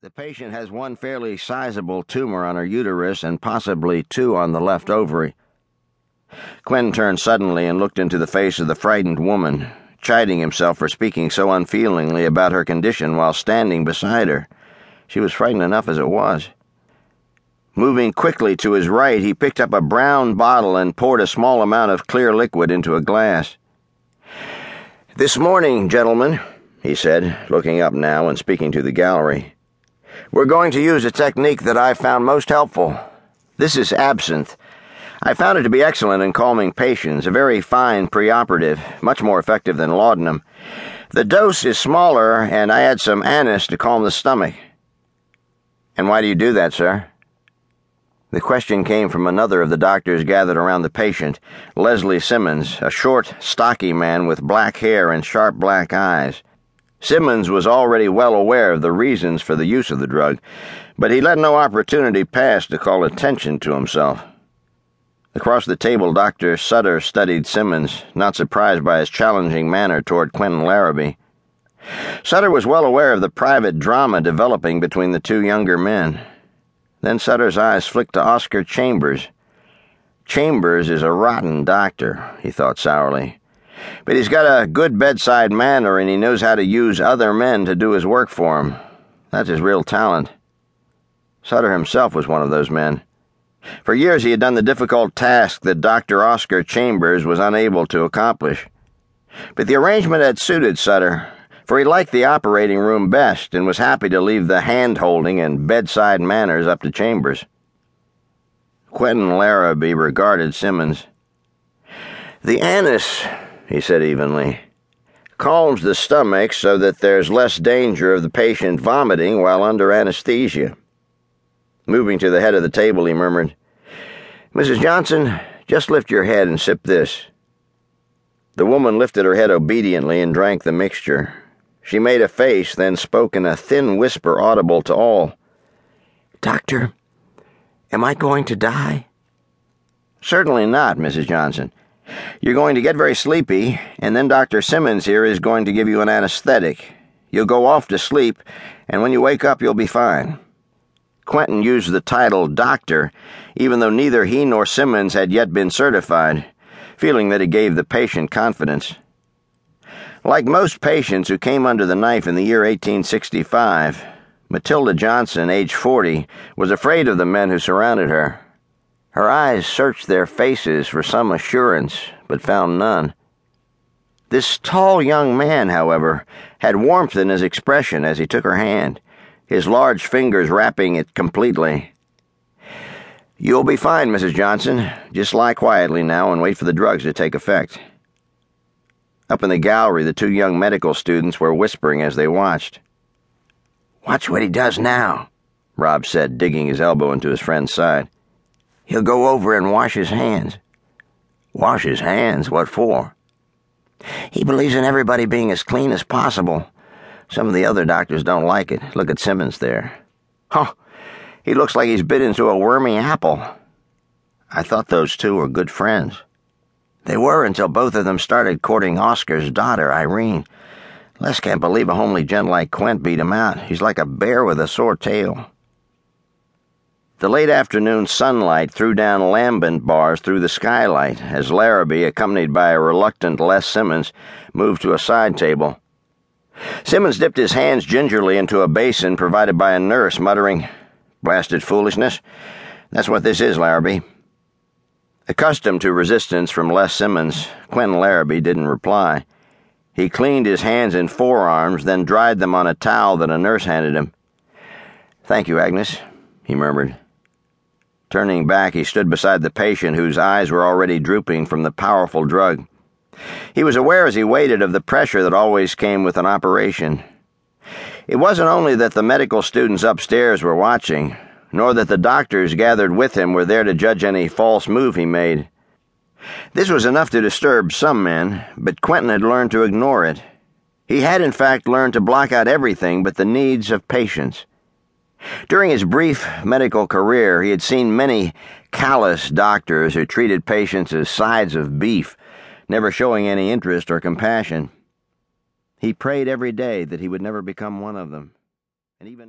The patient has one fairly sizable tumor on her uterus and possibly two on the left ovary. Quinn turned suddenly and looked into the face of the frightened woman, chiding himself for speaking so unfeelingly about her condition while standing beside her. She was frightened enough as it was. Moving quickly to his right, he picked up a brown bottle and poured a small amount of clear liquid into a glass. This morning, gentlemen, he said, looking up now and speaking to the gallery. We're going to use a technique that I found most helpful. This is absinthe. I found it to be excellent in calming patients, a very fine preoperative, much more effective than laudanum. The dose is smaller, and I add some anise to calm the stomach. And why do you do that, sir? The question came from another of the doctors gathered around the patient, Leslie Simmons, a short, stocky man with black hair and sharp black eyes. Simmons was already well aware of the reasons for the use of the drug, but he let no opportunity pass to call attention to himself. Across the table, Dr. Sutter studied Simmons, not surprised by his challenging manner toward Quentin Larrabee. Sutter was well aware of the private drama developing between the two younger men. Then Sutter's eyes flicked to Oscar Chambers. Chambers is a rotten doctor, he thought sourly. But he's got a good bedside manner and he knows how to use other men to do his work for him. That's his real talent. Sutter himself was one of those men. For years he had done the difficult task that Dr. Oscar Chambers was unable to accomplish. But the arrangement had suited Sutter, for he liked the operating room best and was happy to leave the hand holding and bedside manners up to Chambers. Quentin Larrabee regarded Simmons. The anise he said evenly. Calms the stomach so that there's less danger of the patient vomiting while under anesthesia. Moving to the head of the table, he murmured, Mrs. Johnson, just lift your head and sip this. The woman lifted her head obediently and drank the mixture. She made a face, then spoke in a thin whisper audible to all. Doctor, am I going to die? Certainly not, Mrs. Johnson. You're going to get very sleepy, and then Dr. Simmons here is going to give you an anesthetic. You'll go off to sleep, and when you wake up, you'll be fine. Quentin used the title doctor, even though neither he nor Simmons had yet been certified, feeling that it gave the patient confidence. Like most patients who came under the knife in the year 1865, Matilda Johnson, age 40, was afraid of the men who surrounded her. Her eyes searched their faces for some assurance, but found none. This tall young man, however, had warmth in his expression as he took her hand, his large fingers wrapping it completely. You'll be fine, Mrs. Johnson. Just lie quietly now and wait for the drugs to take effect. Up in the gallery, the two young medical students were whispering as they watched. Watch what he does now, Rob said, digging his elbow into his friend's side. He'll go over and wash his hands. Wash his hands? What for? He believes in everybody being as clean as possible. Some of the other doctors don't like it. Look at Simmons there. Huh. He looks like he's bit into a wormy apple. I thought those two were good friends. They were until both of them started courting Oscar's daughter, Irene. Les can't believe a homely gent like Quint beat him out. He's like a bear with a sore tail. The late afternoon sunlight threw down lambent bars through the skylight as Larrabee, accompanied by a reluctant Les Simmons, moved to a side table. Simmons dipped his hands gingerly into a basin provided by a nurse, muttering, Blasted foolishness. That's what this is, Larrabee. Accustomed to resistance from Les Simmons, Quentin Larrabee didn't reply. He cleaned his hands and forearms, then dried them on a towel that a nurse handed him. Thank you, Agnes, he murmured. Turning back, he stood beside the patient whose eyes were already drooping from the powerful drug. He was aware as he waited of the pressure that always came with an operation. It wasn't only that the medical students upstairs were watching, nor that the doctors gathered with him were there to judge any false move he made. This was enough to disturb some men, but Quentin had learned to ignore it. He had, in fact, learned to block out everything but the needs of patients. During his brief medical career, he had seen many callous doctors who treated patients as sides of beef, never showing any interest or compassion. He prayed every day that he would never become one of them. And even